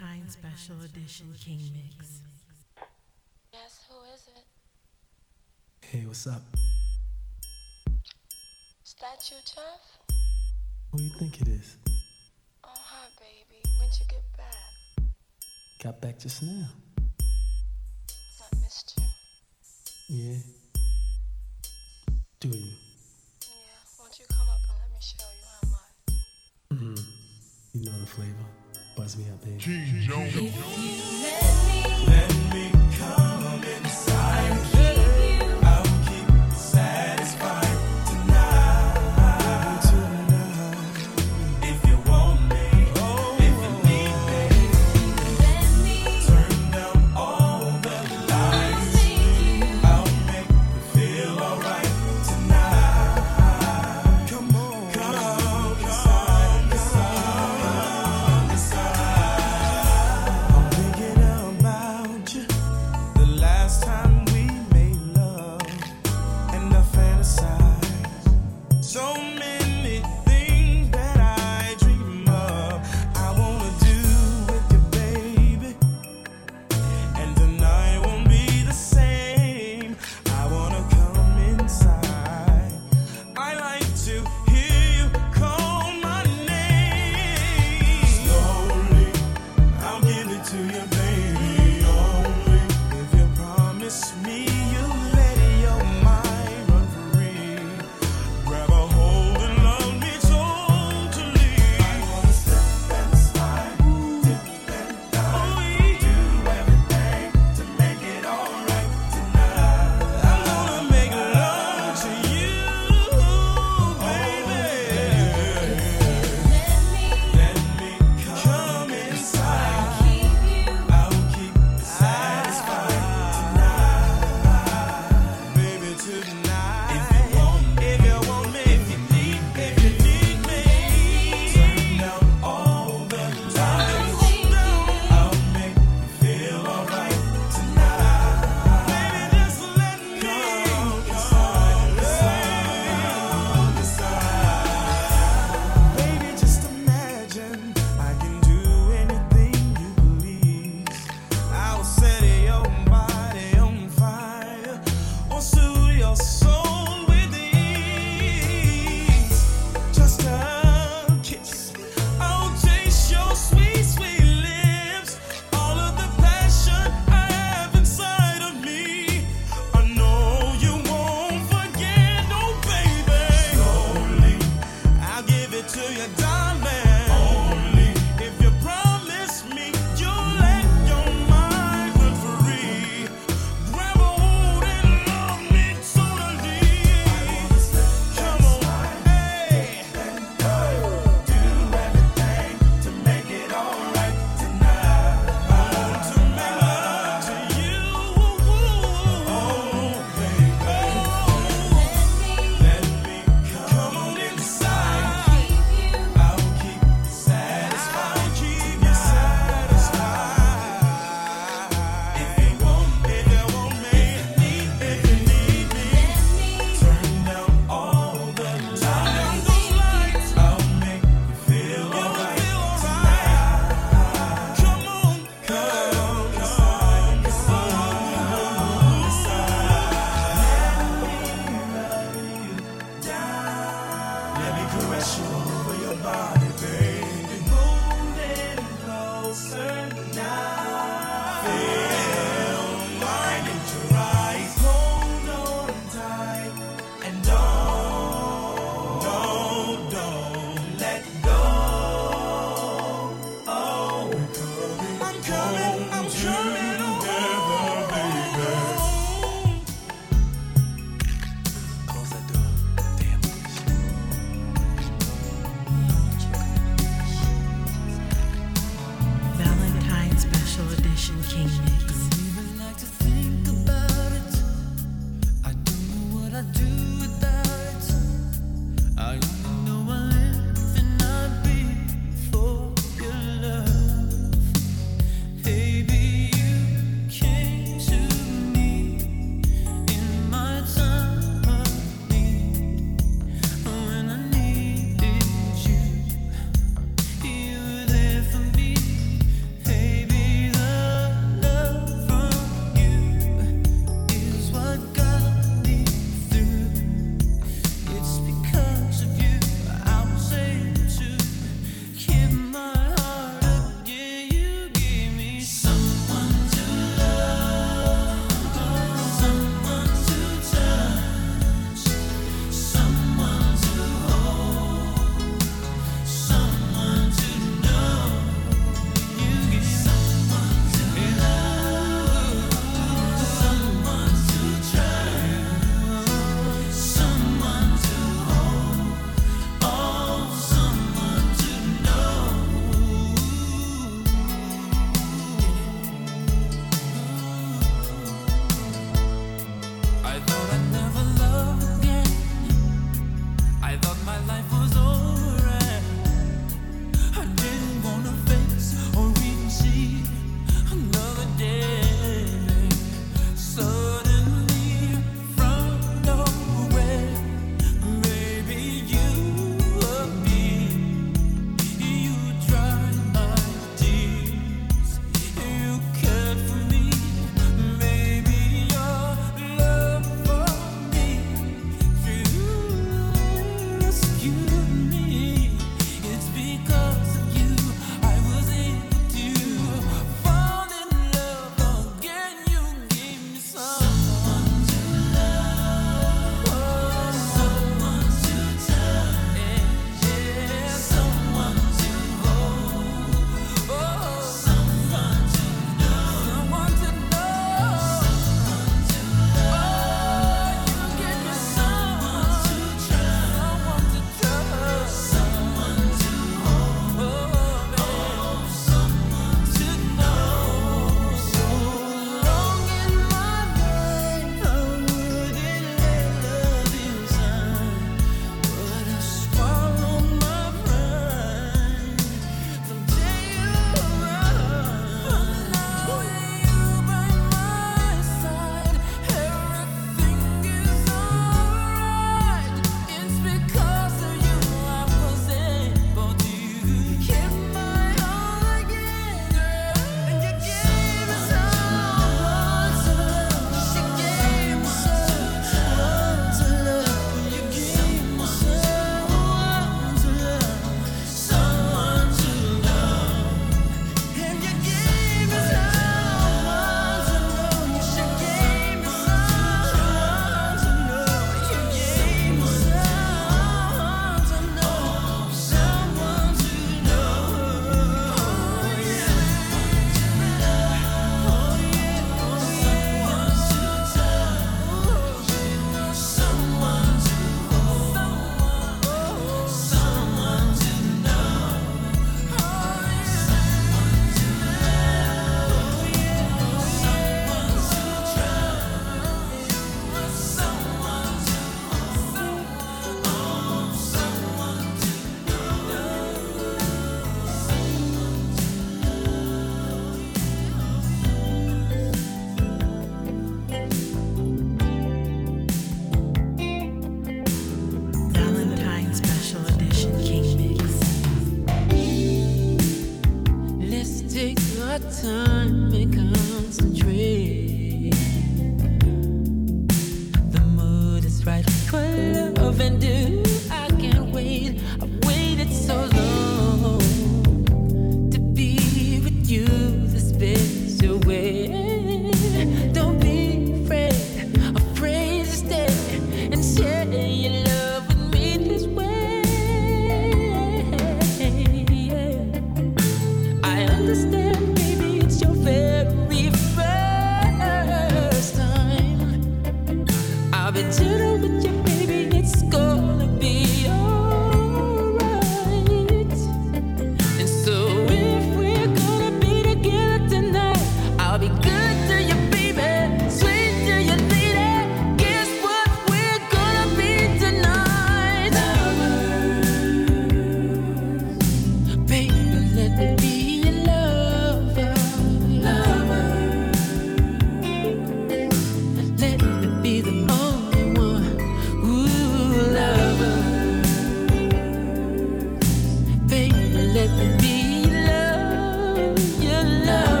Valentine's Special Edition King Mix. Yes, who is it? Hey, what's up? Is that you, Jeff? Who do you think it is? Oh, hi, baby. When'd you get back? Got back just now. I missed you. Yeah. Do you?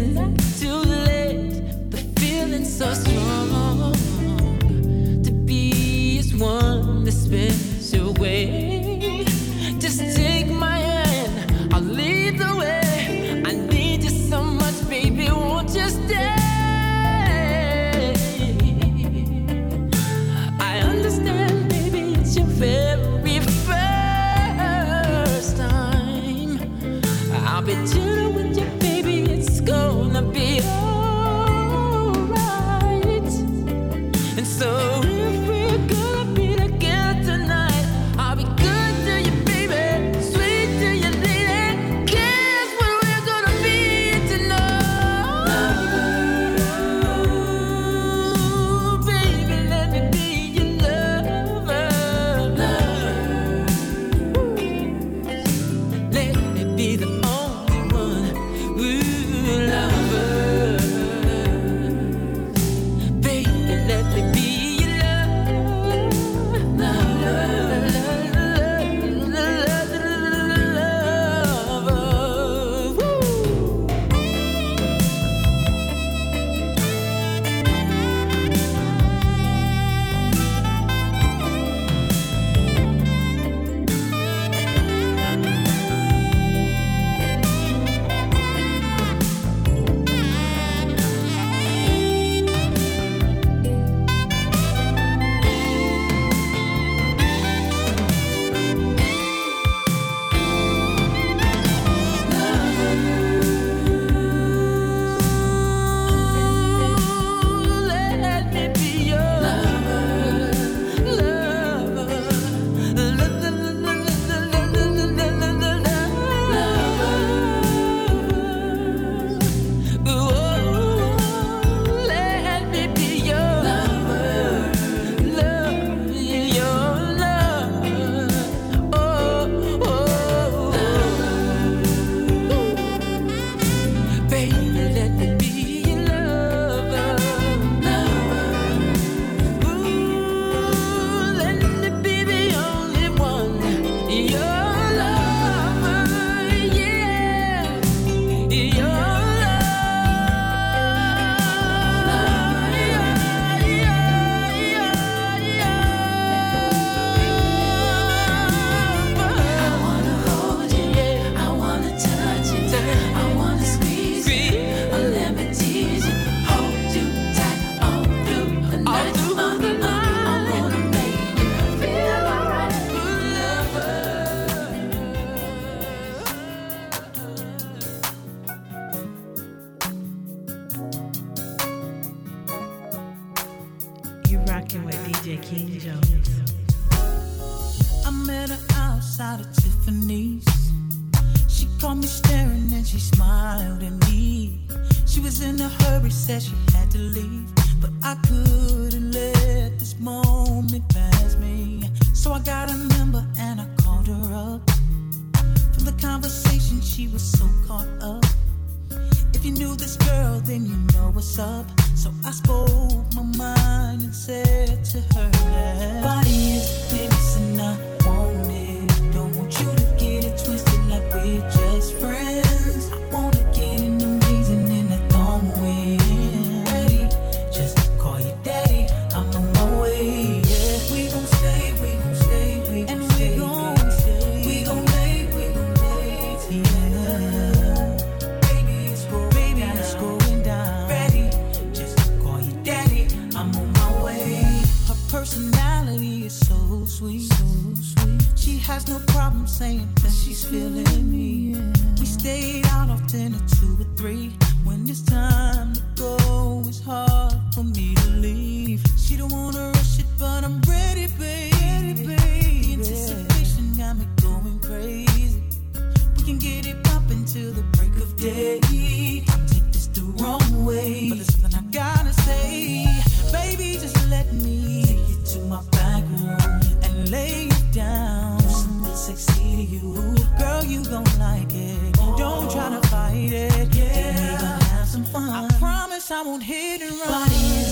It's personality is so sweet. So sweet. She has no problem saying that she's feeling me. Yeah. We stayed out of dinner two or three. When it's time to go, it's hard for me to leave. She don't wanna rush it, but I'm ready, baby. The anticipation got me going crazy. We can get it poppin' till the break of day. I won't hit and run.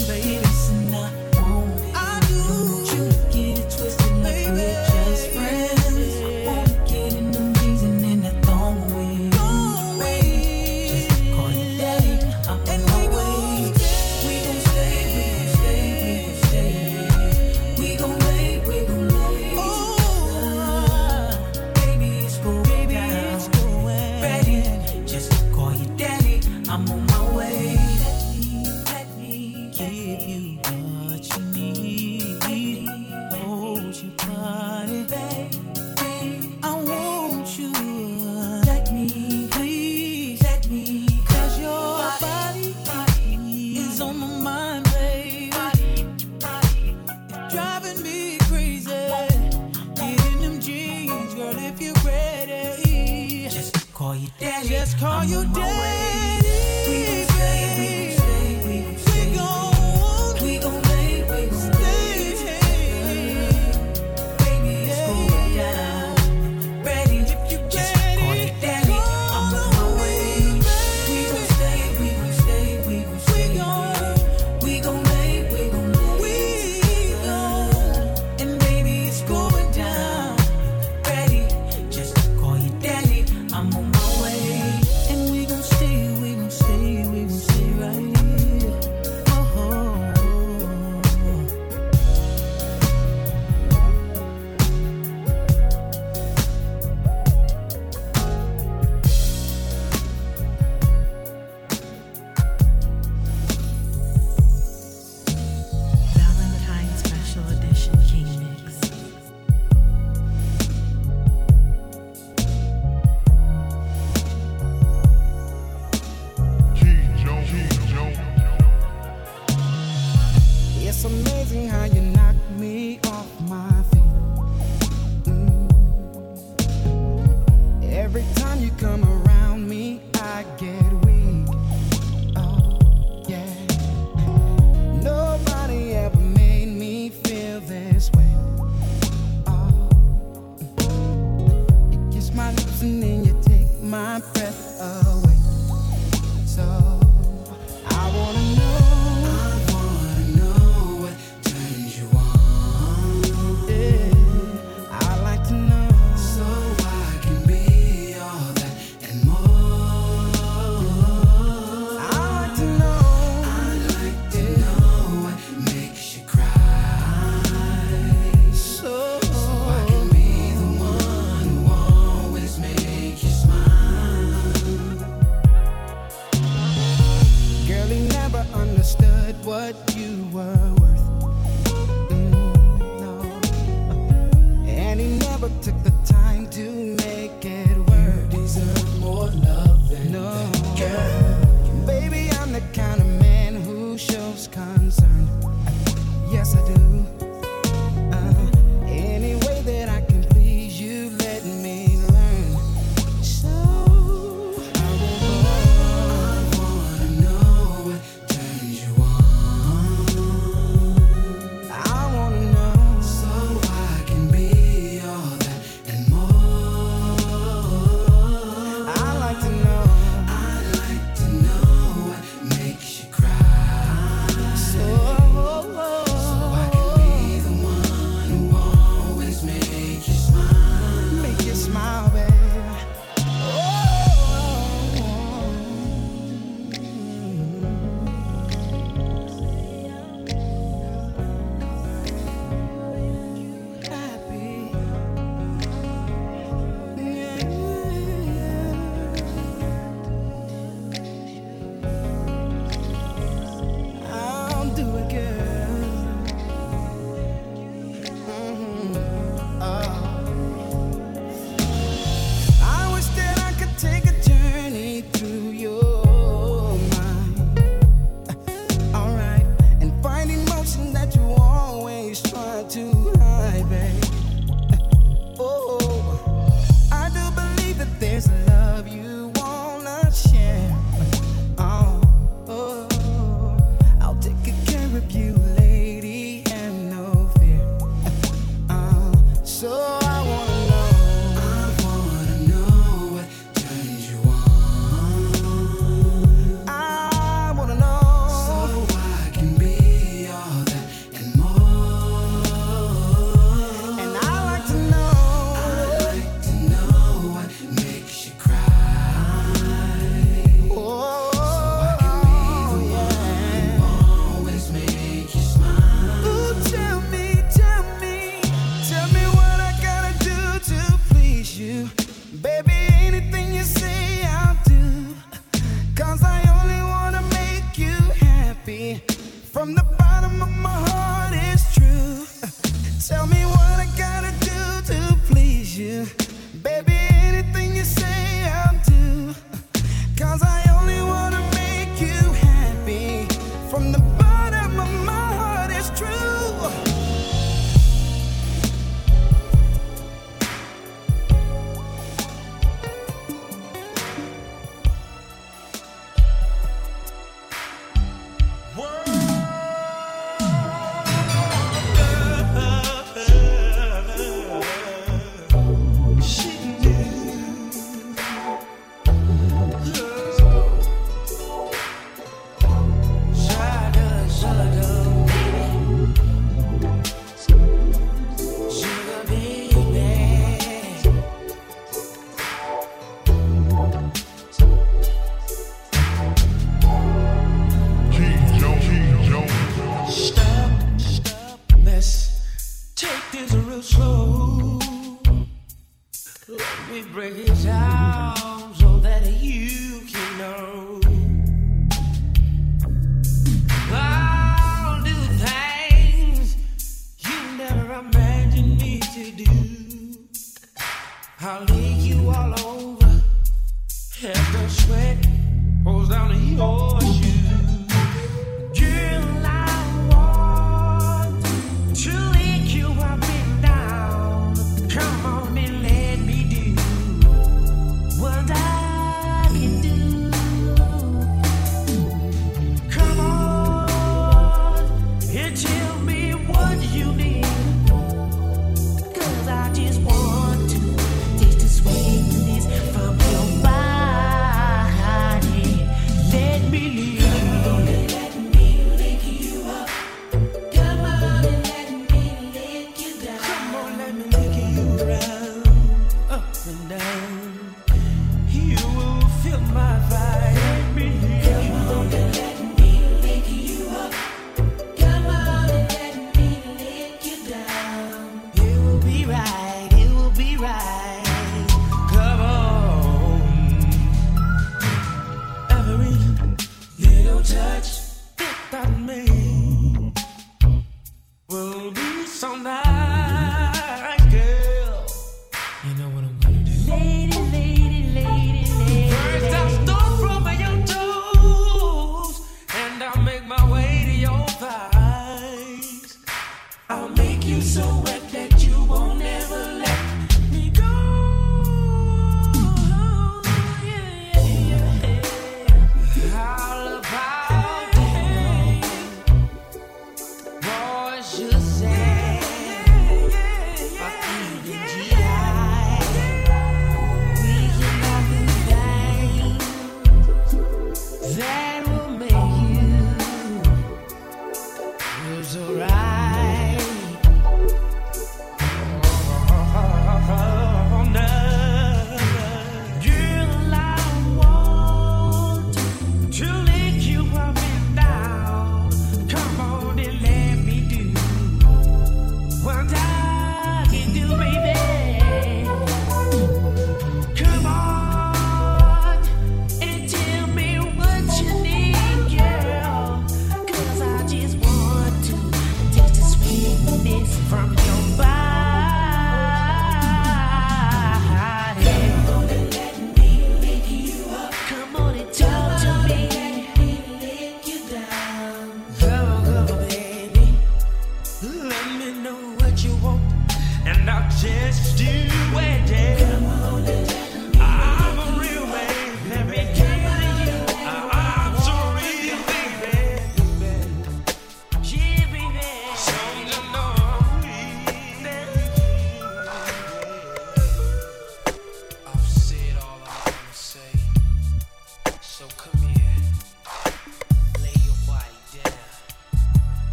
Just do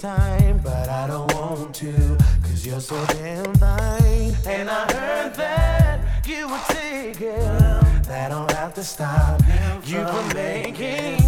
time, but I don't want to, cause you're so damn fine. And I heard that you were taking that don't have to stop you from making.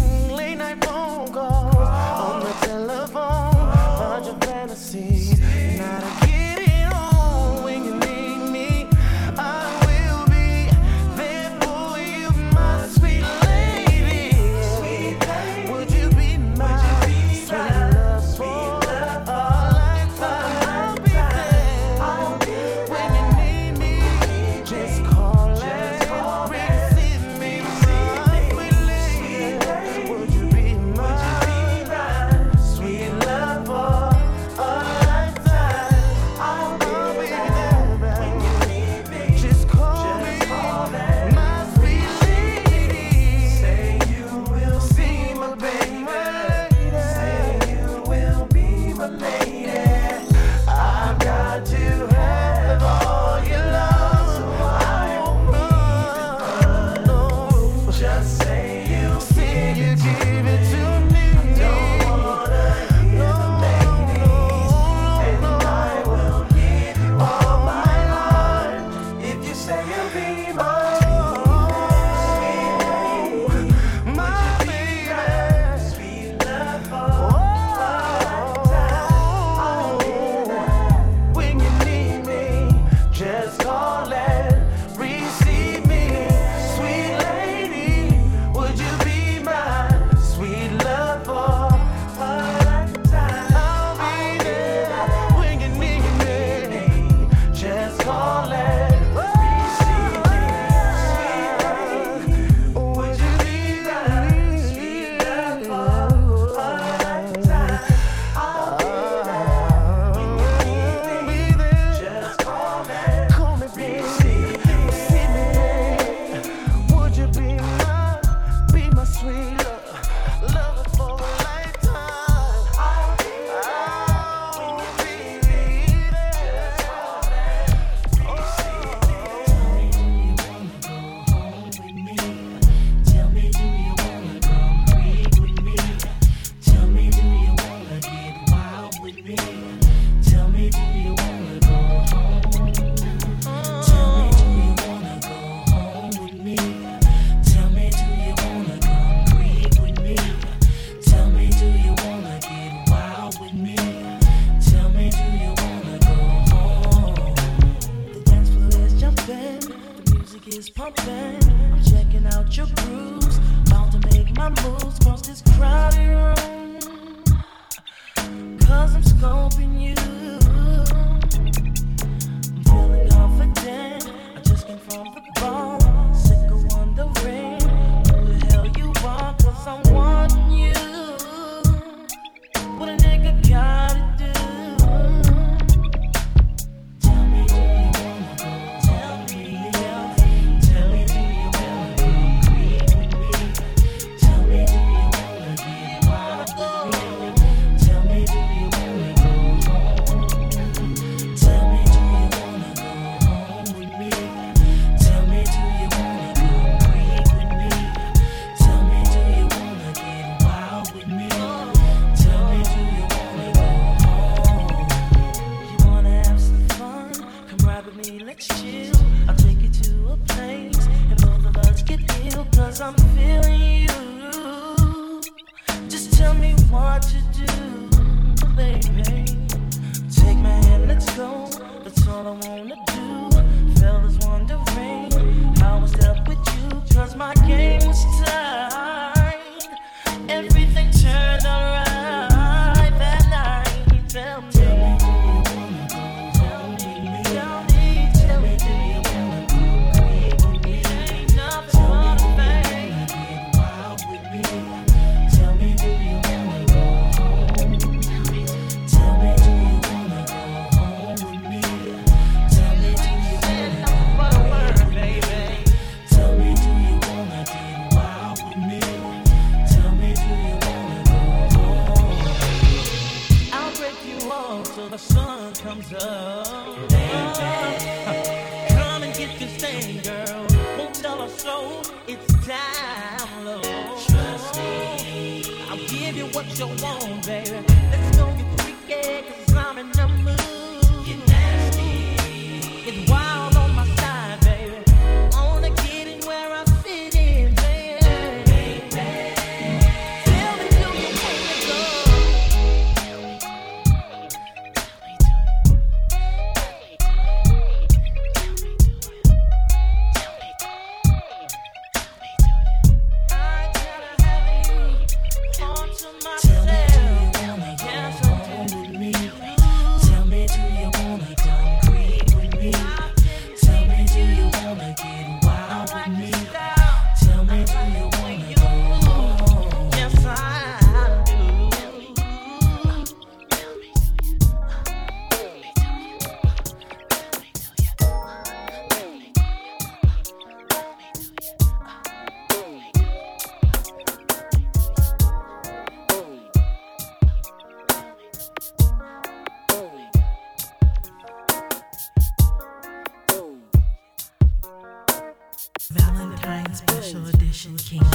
God's special edition Kings.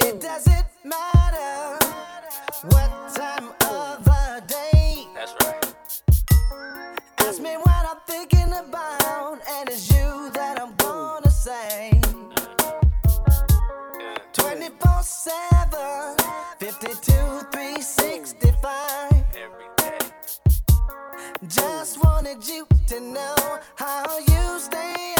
It doesn't matter what time of the day. That's right. Ask me what I'm thinking about, and it's you that I'm gonna say. 24 7, 52, 365. Just wanted you to know how you stay.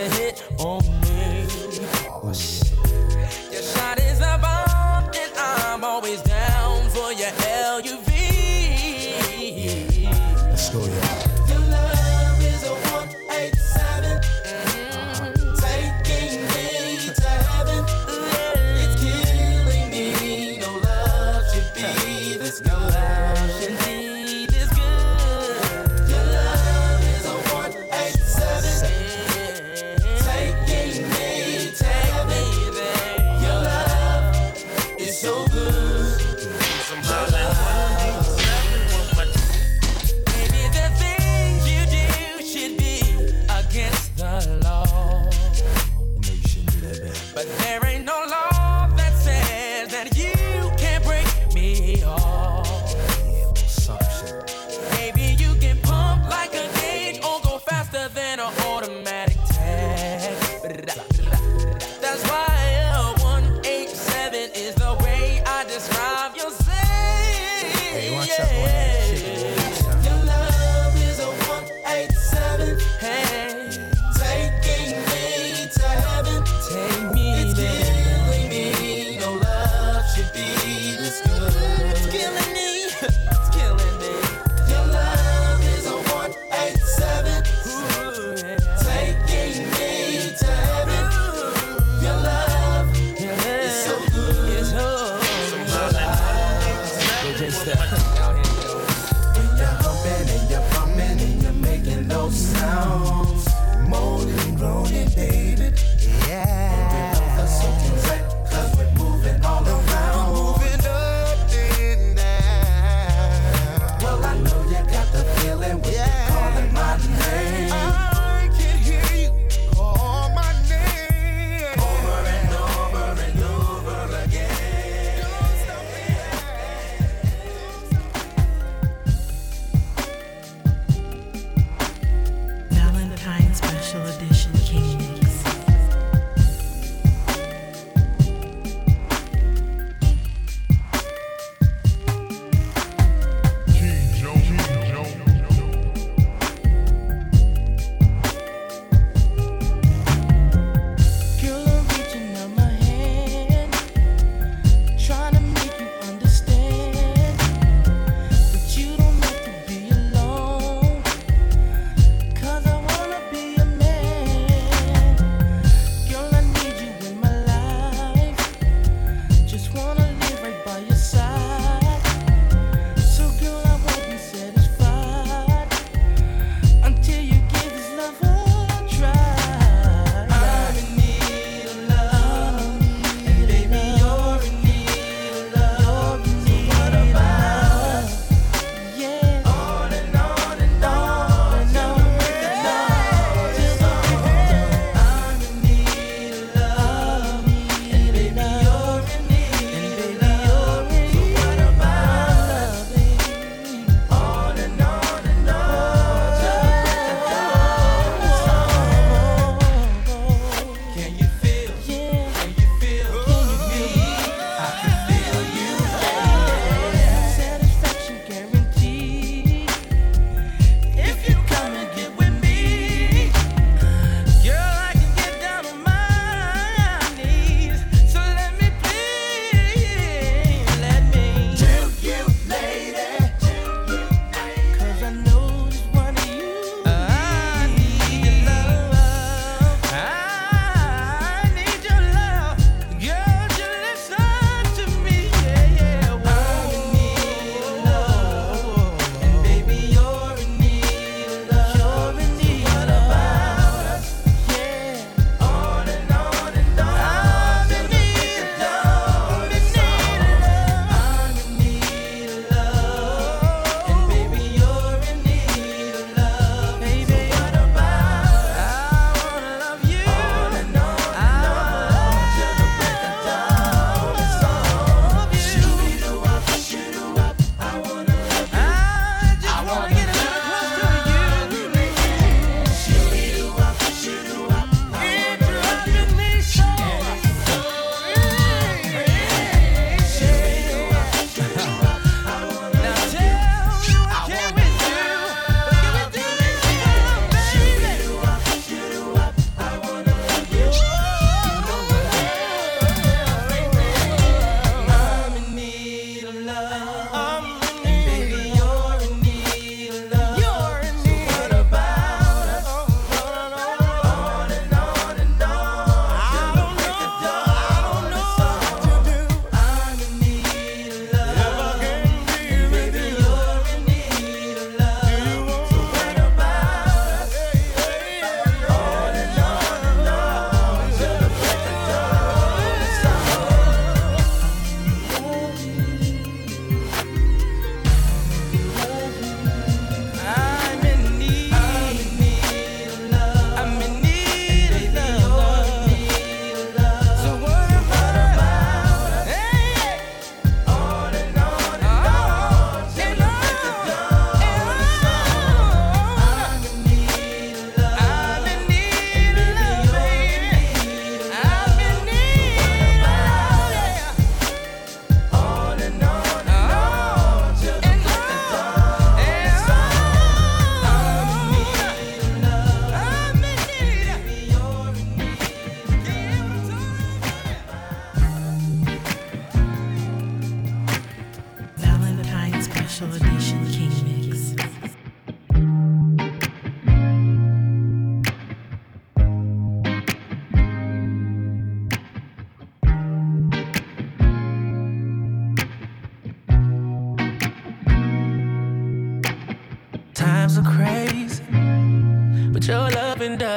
Hit on me.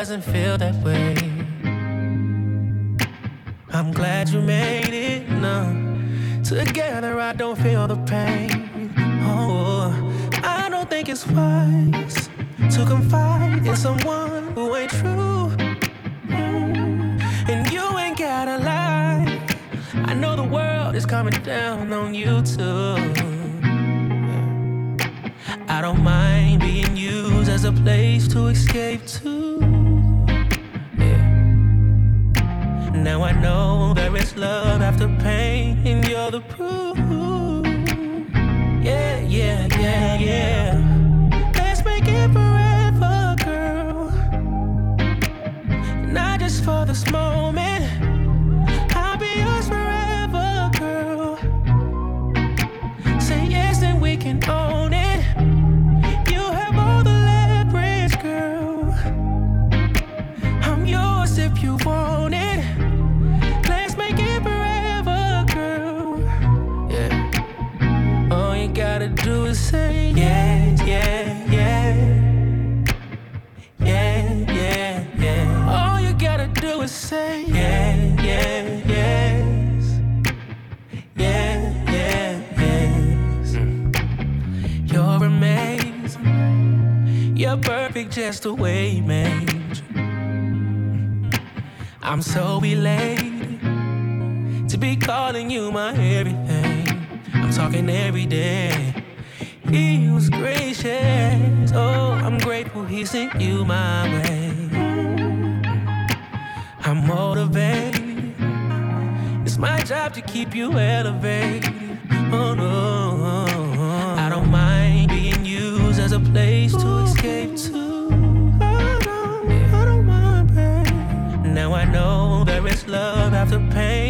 doesn't feel You're perfect just the way you made. I'm so elated to be calling you my everything. I'm talking every day. He was gracious. Oh, I'm grateful he sent you my way. I'm motivated. It's my job to keep you elevated. Oh no. love after pain.